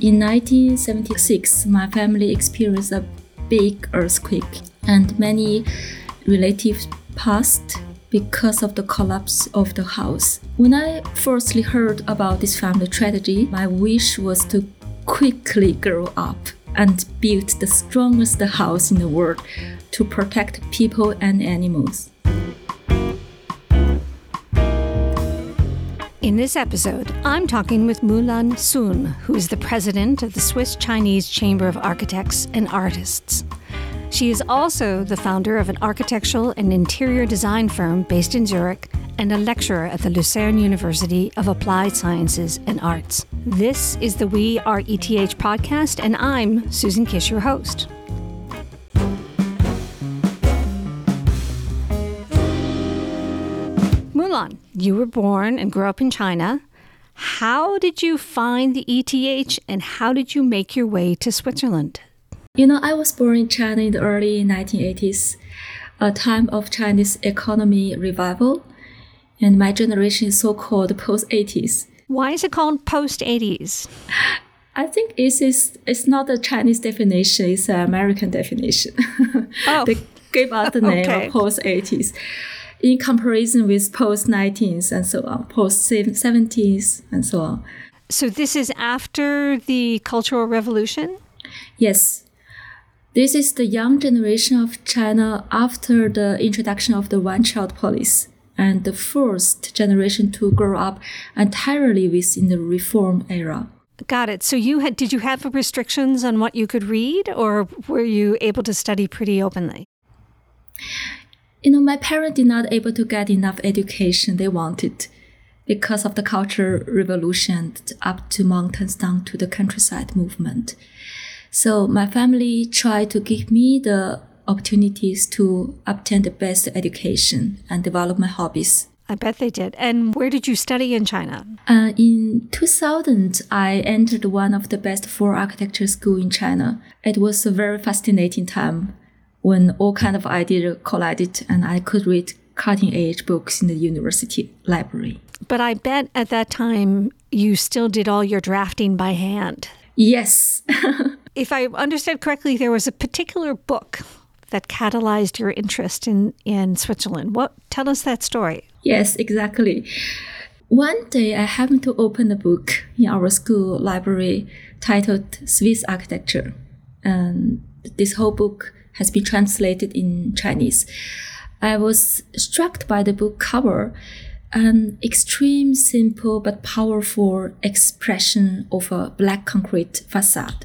In 1976, my family experienced a big earthquake, and many relatives passed because of the collapse of the house. When I firstly heard about this family tragedy, my wish was to quickly grow up and build the strongest house in the world to protect people and animals. In this episode, I'm talking with Mulan Sun, who is the president of the Swiss Chinese Chamber of Architects and Artists. She is also the founder of an architectural and interior design firm based in Zurich and a lecturer at the Lucerne University of Applied Sciences and Arts. This is the We Are ETH podcast, and I'm Susan Kish, your host. Mulan, you were born and grew up in China. How did you find the ETH and how did you make your way to Switzerland? You know, I was born in China in the early 1980s, a time of Chinese economy revival, and my generation is so called post 80s. Why is it called post 80s? I think it's, it's, it's not a Chinese definition, it's an American definition. Oh. they gave us the name okay. of post 80s in comparison with post 19s and so on, post 70s and so on. So this is after the Cultural Revolution? Yes. This is the young generation of China after the introduction of the one child policy and the first generation to grow up entirely within the reform era. Got it. So you had did you have restrictions on what you could read or were you able to study pretty openly? You know, my parents did not able to get enough education they wanted because of the cultural revolution up to mountains down to the countryside movement. So my family tried to give me the opportunities to obtain the best education and develop my hobbies. I bet they did. And where did you study in China? Uh, in 2000, I entered one of the best four architecture school in China. It was a very fascinating time when all kind of ideas collided and I could read cutting edge books in the university library. But I bet at that time you still did all your drafting by hand. Yes. if I understand correctly, there was a particular book that catalyzed your interest in, in Switzerland. What tell us that story? Yes, exactly. One day I happened to open a book in our school library titled Swiss Architecture. And this whole book has been translated in Chinese. I was struck by the book cover, an extreme simple but powerful expression of a black concrete facade.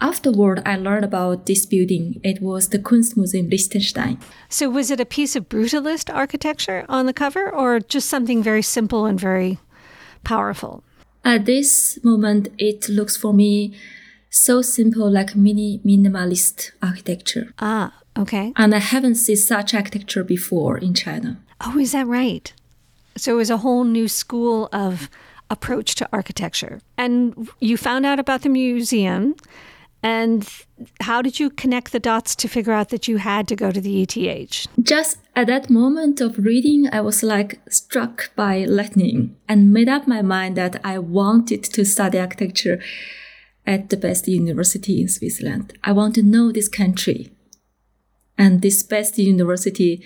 Afterward, I learned about this building. It was the Kunstmuseum Liechtenstein. So, was it a piece of brutalist architecture on the cover, or just something very simple and very powerful? At this moment, it looks for me so simple like mini minimalist architecture. Ah, okay. And I haven't seen such architecture before in China. Oh, is that right? So it was a whole new school of approach to architecture. And you found out about the museum. And how did you connect the dots to figure out that you had to go to the ETH? Just at that moment of reading, I was like struck by lightning and made up my mind that I wanted to study architecture at the best university in Switzerland. I want to know this country. And this best university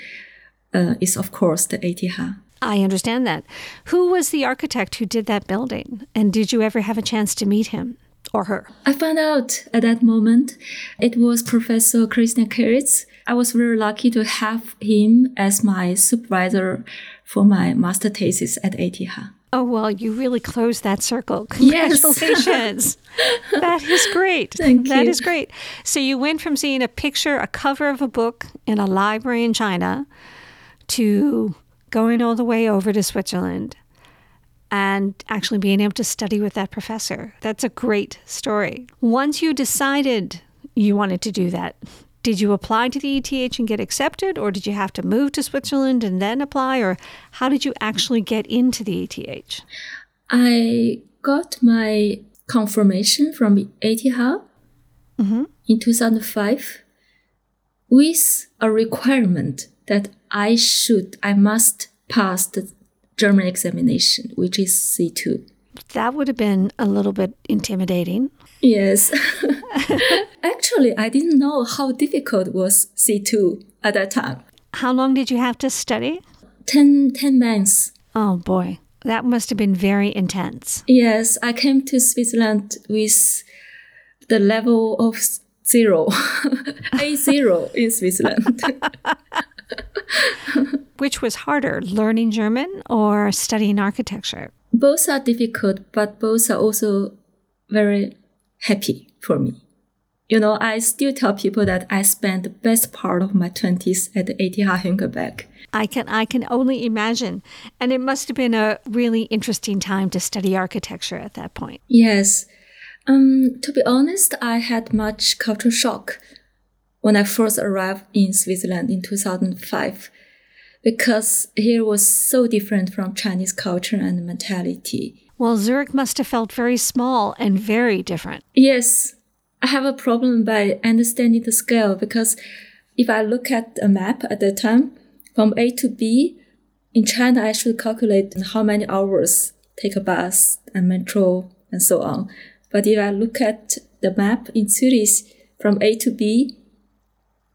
uh, is, of course, the ETH. I understand that. Who was the architect who did that building? And did you ever have a chance to meet him or her? I found out at that moment it was Professor Christian Kerez. I was very lucky to have him as my supervisor for my master thesis at ETH. Oh, well, you really closed that circle. Congratulations. Yes. that is great. Thank that you. is great. So you went from seeing a picture, a cover of a book in a library in China to going all the way over to Switzerland and actually being able to study with that professor. That's a great story. Once you decided you wanted to do that, did you apply to the ETH and get accepted, or did you have to move to Switzerland and then apply, or how did you actually get into the ETH? I got my confirmation from ETH mm-hmm. in 2005 with a requirement that I should, I must pass the German examination, which is C2. That would have been a little bit intimidating. Yes. Actually, I didn't know how difficult was C2 at that time. How long did you have to study? 10, 10 months. Oh boy, that must have been very intense. Yes, I came to Switzerland with the level of zero, A zero in Switzerland. Which was harder, learning German or studying architecture? both are difficult, but both are also very happy for me. You know, I still tell people that I spent the best part of my 20s at the ETH Hönggerberg. I can I can only imagine. And it must have been a really interesting time to study architecture at that point. Yes. Um, to be honest, I had much culture shock when I first arrived in Switzerland in 2005 because here was so different from Chinese culture and mentality. Well, Zurich must have felt very small and very different. Yes, I have a problem by understanding the scale because if I look at a map at the time, from A to B, in China, I should calculate how many hours take a bus and metro and so on. But if I look at the map in Zurich from A to B,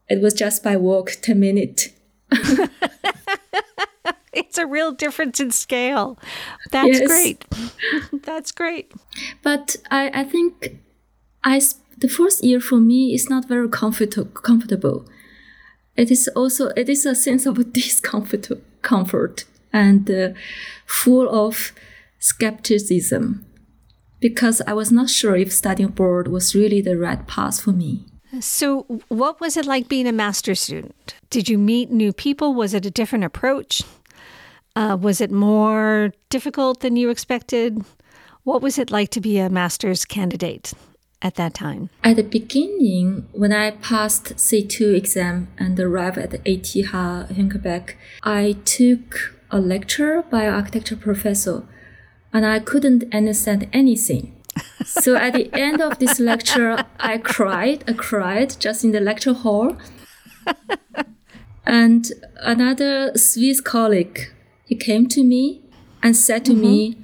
it was just by walk 10 minutes. it's a real difference in scale. That's Yes. great. That's great. But I, I think I, the first year for me is not very comfort, comfortable. It is also, it is a sense of discomfort, comfort and uh, full of skepticism because I was not sure if studying abroad was really the right path for me. So, what was it like being a master's student? Did you meet new people? Was it a different approach? Uh, was it more difficult than you expected? What was it like to be a master's candidate at that time? At the beginning, when I passed C2 exam and arrived at the ETH Hönggerberg, I took a lecture by an architecture professor and I couldn't understand anything. so at the end of this lecture, I cried, I cried just in the lecture hall. and another Swiss colleague, he came to me and said to me,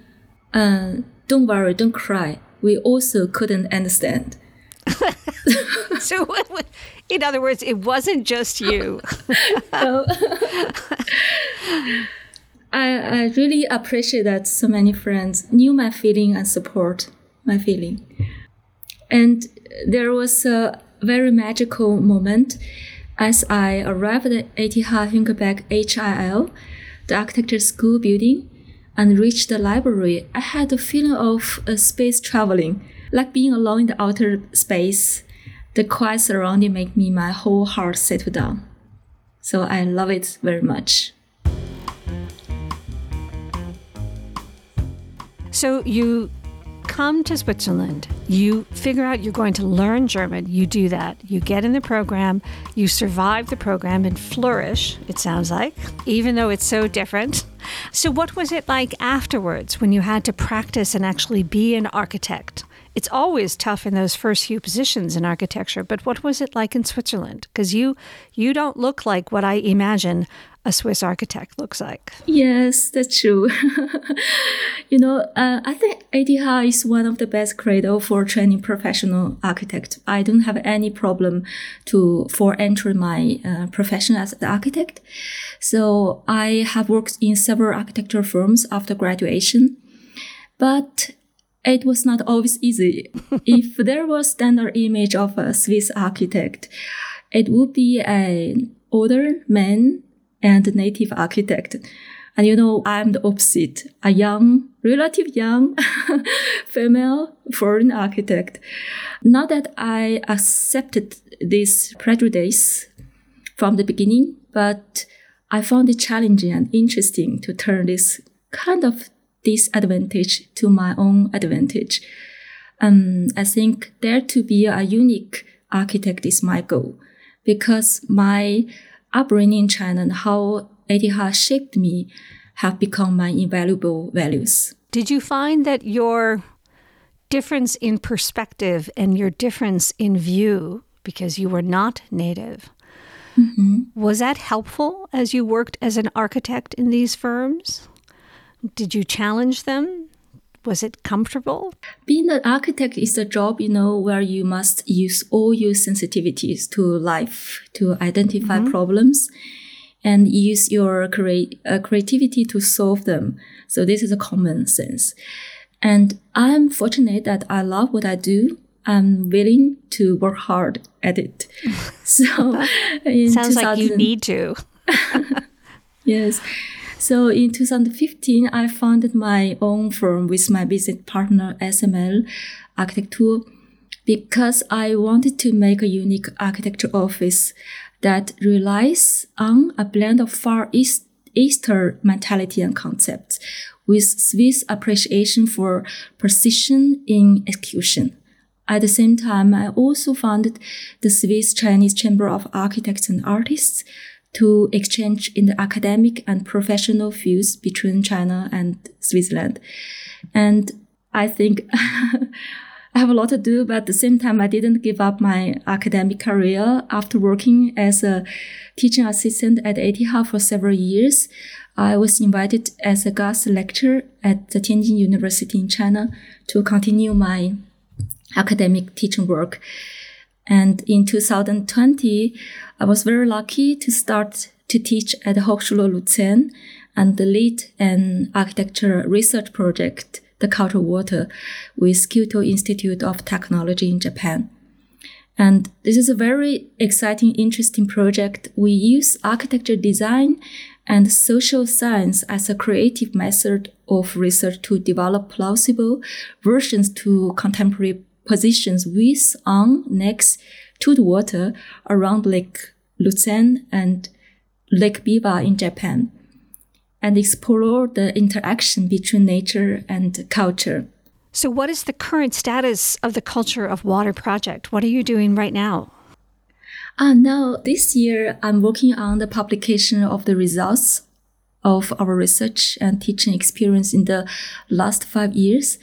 uh, don't worry, don't cry. We also couldn't understand. So, in other words, it wasn't just you. I, I really appreciate that so many friends knew my feeling and support my feeling. And there was a very magical moment as I arrived at ETH Hönggerberg HIL, the architecture school building, and reached the library. I had a feeling of uh, space traveling, like being alone in the outer space. The quiet surrounding made me my whole heart settle down. So I love it very much. So, you come to Switzerland, you figure out you're going to learn German, you do that, you get in the program, you survive the program and flourish, it sounds like, even though it's so different. So, what was it like afterwards when you had to practice and actually be an architect? It's always tough in those first few positions in architecture, but what was it like in Switzerland? Because you you don't look like what I imagine a Swiss architect looks like. Yes, that's true. you know, uh, I think ETH is one of the best cradle for training professional architect. I don't have any problem to for entering my uh, profession as an architect. So I have worked in several architecture firms after graduation, but it was not always easy. if there was standard image of a Swiss architect, it would be an older man and native architect. And you know, I'm the opposite, a young, relative young female foreign architect. Not that I accepted this prejudice from the beginning, but I found it challenging and interesting to turn this kind of disadvantage to my own advantage. Um, I think there to be a unique architect is my goal because my upbringing in China and how ETH shaped me have become my invaluable values. Did you find that your difference in perspective and your difference in view, because you were not native, was that helpful as you worked as an architect in these firms? Did you challenge them? Was it comfortable? Being an architect is a job, you know, where you must use all your sensitivities to life to identify mm-hmm. problems and use your crea- uh, creativity to solve them. So this is a common sense. And I'm fortunate that I love what I do. I'm willing to work hard at it. So sounds like you need to. yes. So in 2015, I founded my own firm with my business partner SML Architecture because I wanted to make a unique architecture office that relies on a blend of Far East Eastern mentality and concepts with Swiss appreciation for precision in execution. At the same time, I also founded the Swiss Chinese Chamber of Architects and Artists to exchange in the academic and professional fields between China and Switzerland. And I think I have a lot to do, but at the same time, I didn't give up my academic career. After working as a teaching assistant at ETH for several years, I was invited as a guest lecturer at the Tianjin University in China to continue my academic teaching work. And in 2020, I was very lucky to start to teach at Hochschule Luzern and lead an architecture research project, the Cultural Water, with Kyoto Institute of Technology in Japan. And this is a very exciting, interesting project. We use architecture design and social science as a creative method of research to develop plausible versions to contemporary positions with on next to the water around Lake Luzern and Lake Biwa in Japan and explore the interaction between nature and culture. So, what is the current status of the Culture of Water project? What are you doing right now? Uh, now, this year, I'm working on the publication of the results of our research and teaching experience in the last five years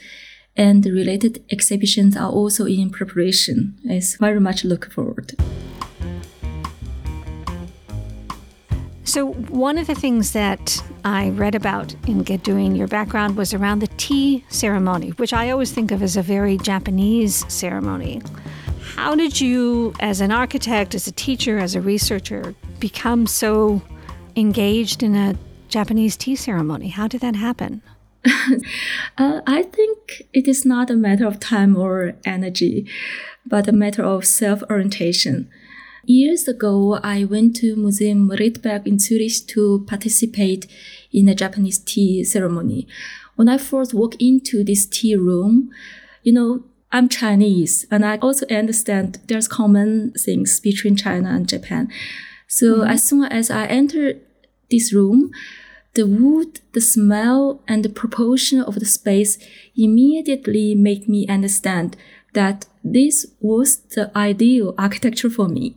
and related exhibitions are also in preparation. I very much look forward. So, one of the things that I read about in Doing Your background was around the tea ceremony, which I always think of as a very Japanese ceremony. How did you, as an architect, as a teacher, as a researcher, become so engaged in a Japanese tea ceremony? How did that happen? uh, I think it is not a matter of time or energy, but a matter of self orientation. Years ago, I went to Museum Rietberg in Zurich to participate in a Japanese tea ceremony. When I first walked into this tea room, you know, I'm Chinese and I also understand there's common things between China and Japan. So mm-hmm. as soon as I entered this room, the wood, the smell, and the proportion of the space immediately make me understand that this was the ideal architecture for me.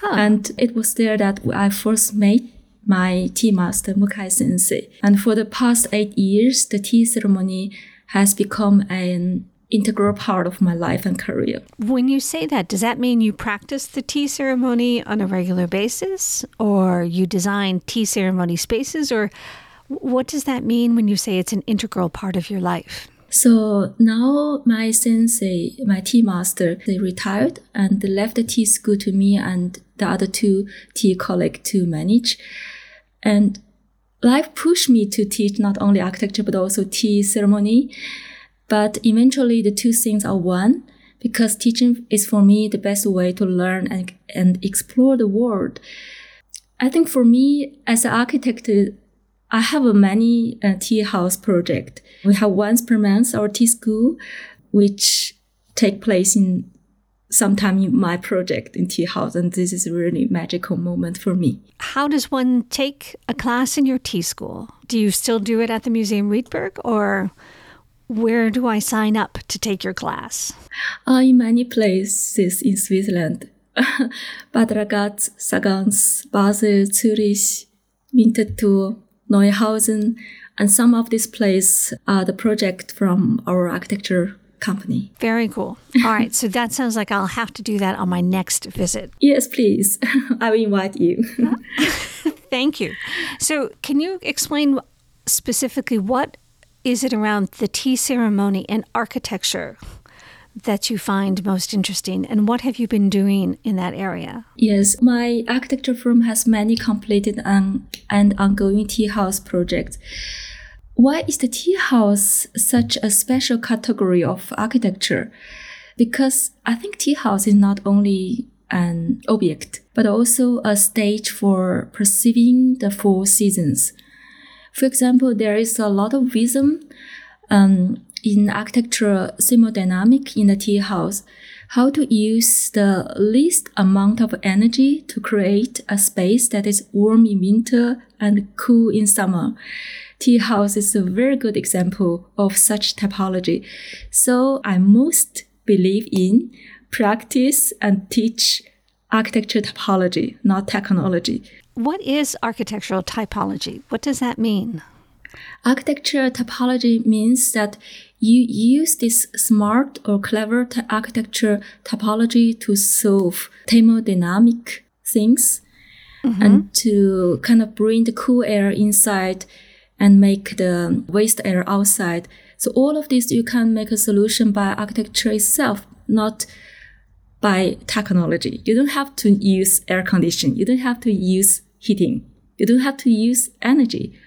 Huh. And it was there that I first met my tea master, Mukai Sensei. And for the past eight years, the tea ceremony has become an integral part of my life and career. When you say that, does that mean you practice the tea ceremony on a regular basis or you design tea ceremony spaces or what does that mean when you say it's an integral part of your life? So now my sensei, my tea master, they retired and they left the tea school to me and the other two tea colleagues to manage. And life pushed me to teach not only architecture but also tea ceremony. But eventually, the two things are one because teaching is for me the best way to learn and, and explore the world. I think for me, as an architect, I have a many uh, tea house project. We have once per month our tea school, which take place in sometime in my project in tea house, and this is a really magical moment for me. How does one take a class in your tea school? Do you still do it at the Museum Rietberg, or where do I sign up to take your class? Uh, in many places in Switzerland. Bad Ragaz, Sargans, Basel, Zurich, Winterthur, Neuhausen, and some of these places are the project from our architecture company. Very cool. All right, so that sounds like I'll have to do that on my next visit. Yes, please. I will invite you. Thank you. So, can you explain specifically what is it around the tea ceremony and architecture that you find most interesting? And what have you been doing in that area? Yes, my architecture firm has many completed and, and ongoing tea house projects. Why is the tea house such a special category of architecture? Because I think tea house is not only an object, but also a stage for perceiving the four seasons. For example, there is a lot of wisdom um, in architectural thermodynamic in the tea house, how to use the least amount of energy to create a space that is warm in winter and cool in summer. Tea house is a very good example of such typology. So I most believe in practice and teach architecture typology, not technology. What is architectural typology? What does that mean? Architectural typology means that you use this smart or clever t- architecture typology to solve thermodynamic things mm-hmm. and to kind of bring the cool air inside and make the waste air outside. So all of this you can make a solution by architecture itself, not by technology. You don't have to use air conditioning. You don't have to use heating. You don't have to use energy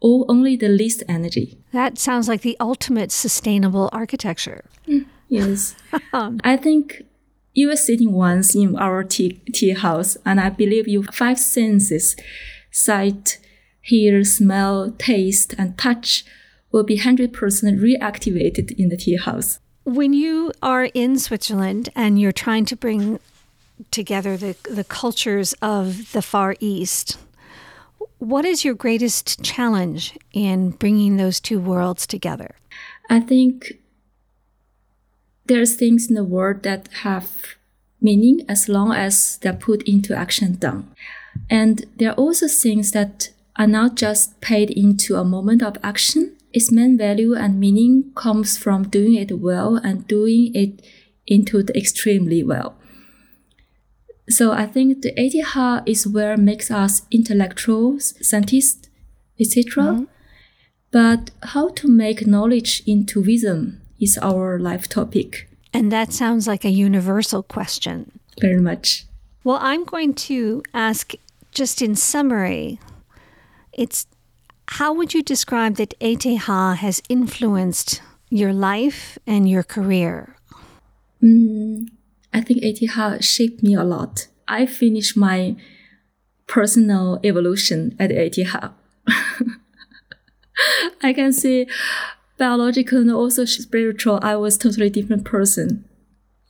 or only the least energy. That sounds like the ultimate sustainable architecture. Mm, yes. I think you were sitting once in our tea, tea house, and I believe your five senses sight, hear, smell, taste, and touch will be 100% reactivated in the tea house. When you are in Switzerland and you're trying to bring together the, the cultures of the Far East, what is your greatest challenge in bringing those two worlds together? I think there's things in the world that have meaning as long as they're put into action done. And there are also things that are not just paid into a moment of action. Its main value and meaning comes from doing it well and doing it into the extremely well. So I think the ETH is where makes us intellectuals, scientists, etc. Mm-hmm. But how to make knowledge into wisdom is our life topic. And that sounds like a universal question. Very much. Well, I'm going to ask just in summary, it's how would you describe that ETH has influenced your life and your career? Mm, I think ETH shaped me a lot. I finished my personal evolution at ETH. I can say biological and also spiritual. I was totally different person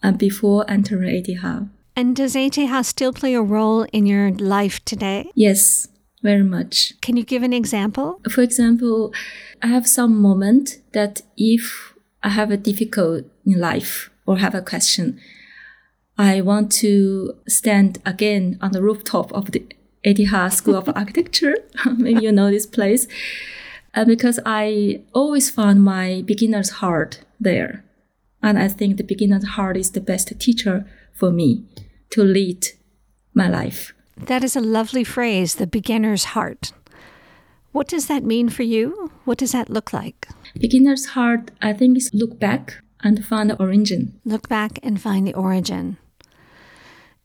and uh, before entering ETH. And does ETH still play a role in your life today? Yes, very much. Can you give an example? For example, I have some moment that if I have a difficult in life or have a question, I want to stand again on the rooftop of the ETH School of Architecture. Maybe you know this place. Uh, because I always found my beginner's heart there. And I think the beginner's heart is the best teacher for me to lead my life. That is a lovely phrase, the beginner's heart. What does that mean for you? What does that look like? Beginner's heart, I think, is look back and find the origin. Look back and find the origin.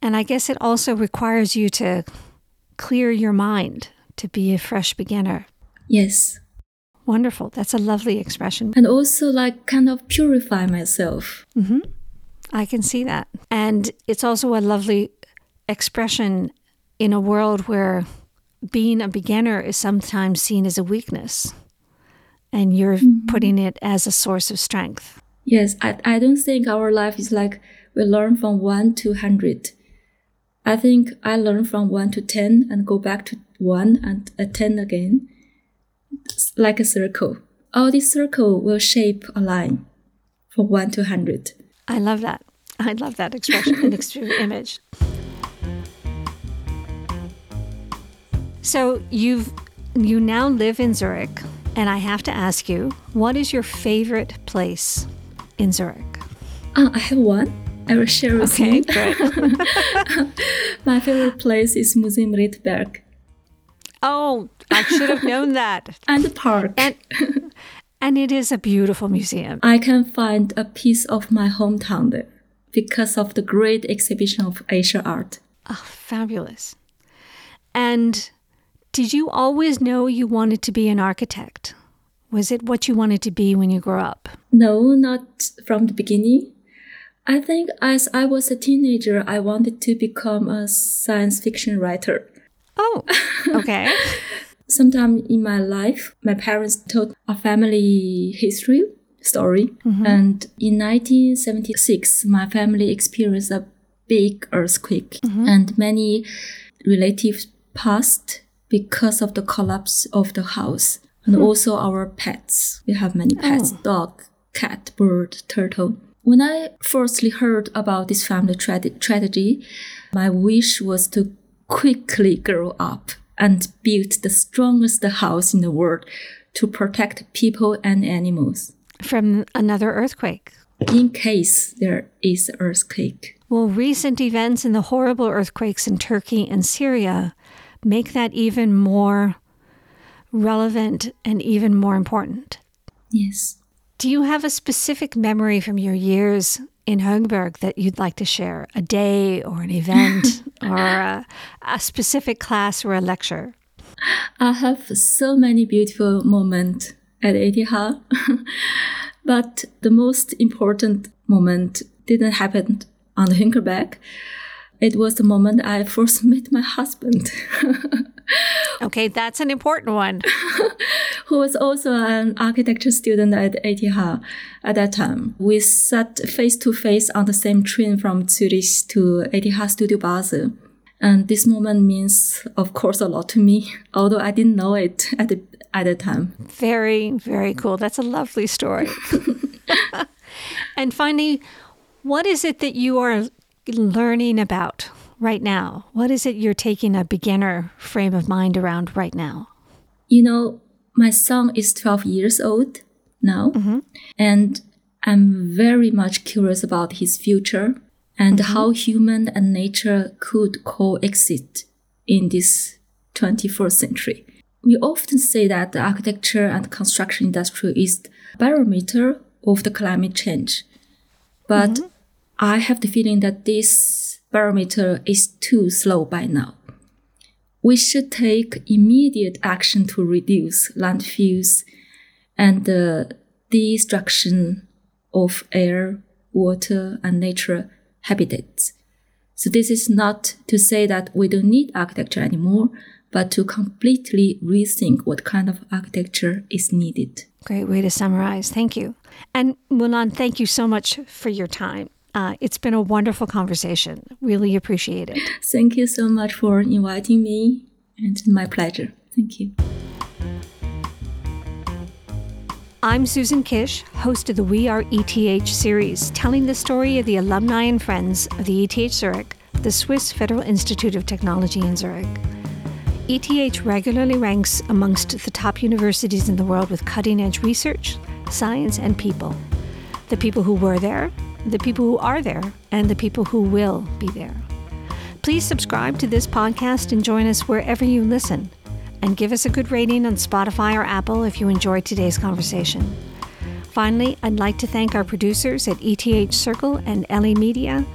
And I guess it also requires you to clear your mind to be a fresh beginner. Yes. Wonderful. That's a lovely expression. And also, like, kind of purify myself. Mm-hmm. I can see that. And it's also a lovely expression in a world where being a beginner is sometimes seen as a weakness. And you're mm-hmm. putting it as a source of strength. Yes, I, I don't think our life is like we learn from one to 100. I think I learn from one to 10 and go back to one and a 10 again, like a circle. All this circle will shape a line from one to 100. I love that. I love that expression and extreme image. So you've you now live in Zurich, and I have to ask you, what is your favorite place in Zurich? Uh, I have one. I will share with okay, you. Great. My favorite place is Museum Rietberg. Oh, I should have known that. and the park. And, And it is a beautiful museum. I can find a piece of my hometown there because of the great exhibition of Asian art. Oh, fabulous. And did you always know you wanted to be an architect? Was it what you wanted to be when you grew up? No, not from the beginning. I think as I was a teenager, I wanted to become a science fiction writer. Oh, okay. Sometime in my life, my parents told a family history story. Mm-hmm. And in 1976, my family experienced a big earthquake mm-hmm. and many relatives passed because of the collapse of the house. And hmm. also our pets. We have many pets, oh. dog, cat, bird, turtle. When I firstly heard about this family tra- tragedy, my wish was to quickly grow up and build the strongest house in the world to protect people and animals From another earthquake. in case there is an earthquake. Well, recent events and the horrible earthquakes in Turkey and Syria make that even more relevant and even more important. Yes. Do you have a specific memory from your years in Hönggerberg that you'd like to share? A day or an event or a, a specific class or a lecture? I have so many beautiful moments at ETH, but the most important moment didn't happen on the Hönggerberg. It was the moment I first met my husband, Okay, that's an important one. who was also an architecture student at ETH at that time. We sat face to face on the same train from Zurich to ETH Studio Basel. And this moment means, of course, a lot to me, although I didn't know it at the, at the time. Very, very cool. That's a lovely story. and finally, what is it that you are learning about right now? What is it you're taking a beginner frame of mind around right now? You know, my son is 12 years old now, mm-hmm. and I'm very much curious about his future and mm-hmm. how human and nature could coexist in this 21st century. We often say that the architecture and construction industry is the barometer of the climate change. But mm-hmm. I have the feeling that this barometer is too slow by now we should take immediate action to reduce landfills and the destruction of air, water, and nature habitats. So this is not to say that we don't need architecture anymore, but to completely rethink what kind of architecture is needed. Great way to summarize. Thank you. And Mulan, thank you so much for your time. Uh, it's been a wonderful conversation. Really appreciate it. Thank you so much for inviting me, and my pleasure. Thank you. I'm Susan Kish, host of the We Are ETH series, telling the story of the alumni and friends of the ETH Zurich, the Swiss Federal Institute of Technology in Zurich. ETH regularly ranks amongst the top universities in the world with cutting edge research, science, and people. The people who were there, the people who are there, and the people who will be there. Please subscribe to this podcast and join us wherever you listen. And give us a good rating on Spotify or Apple if you enjoyed today's conversation. Finally, I'd like to thank our producers at ETH Circle and LE Media,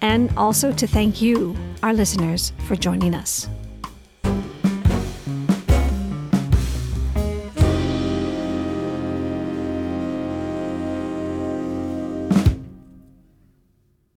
and also to thank you, our listeners, for joining us.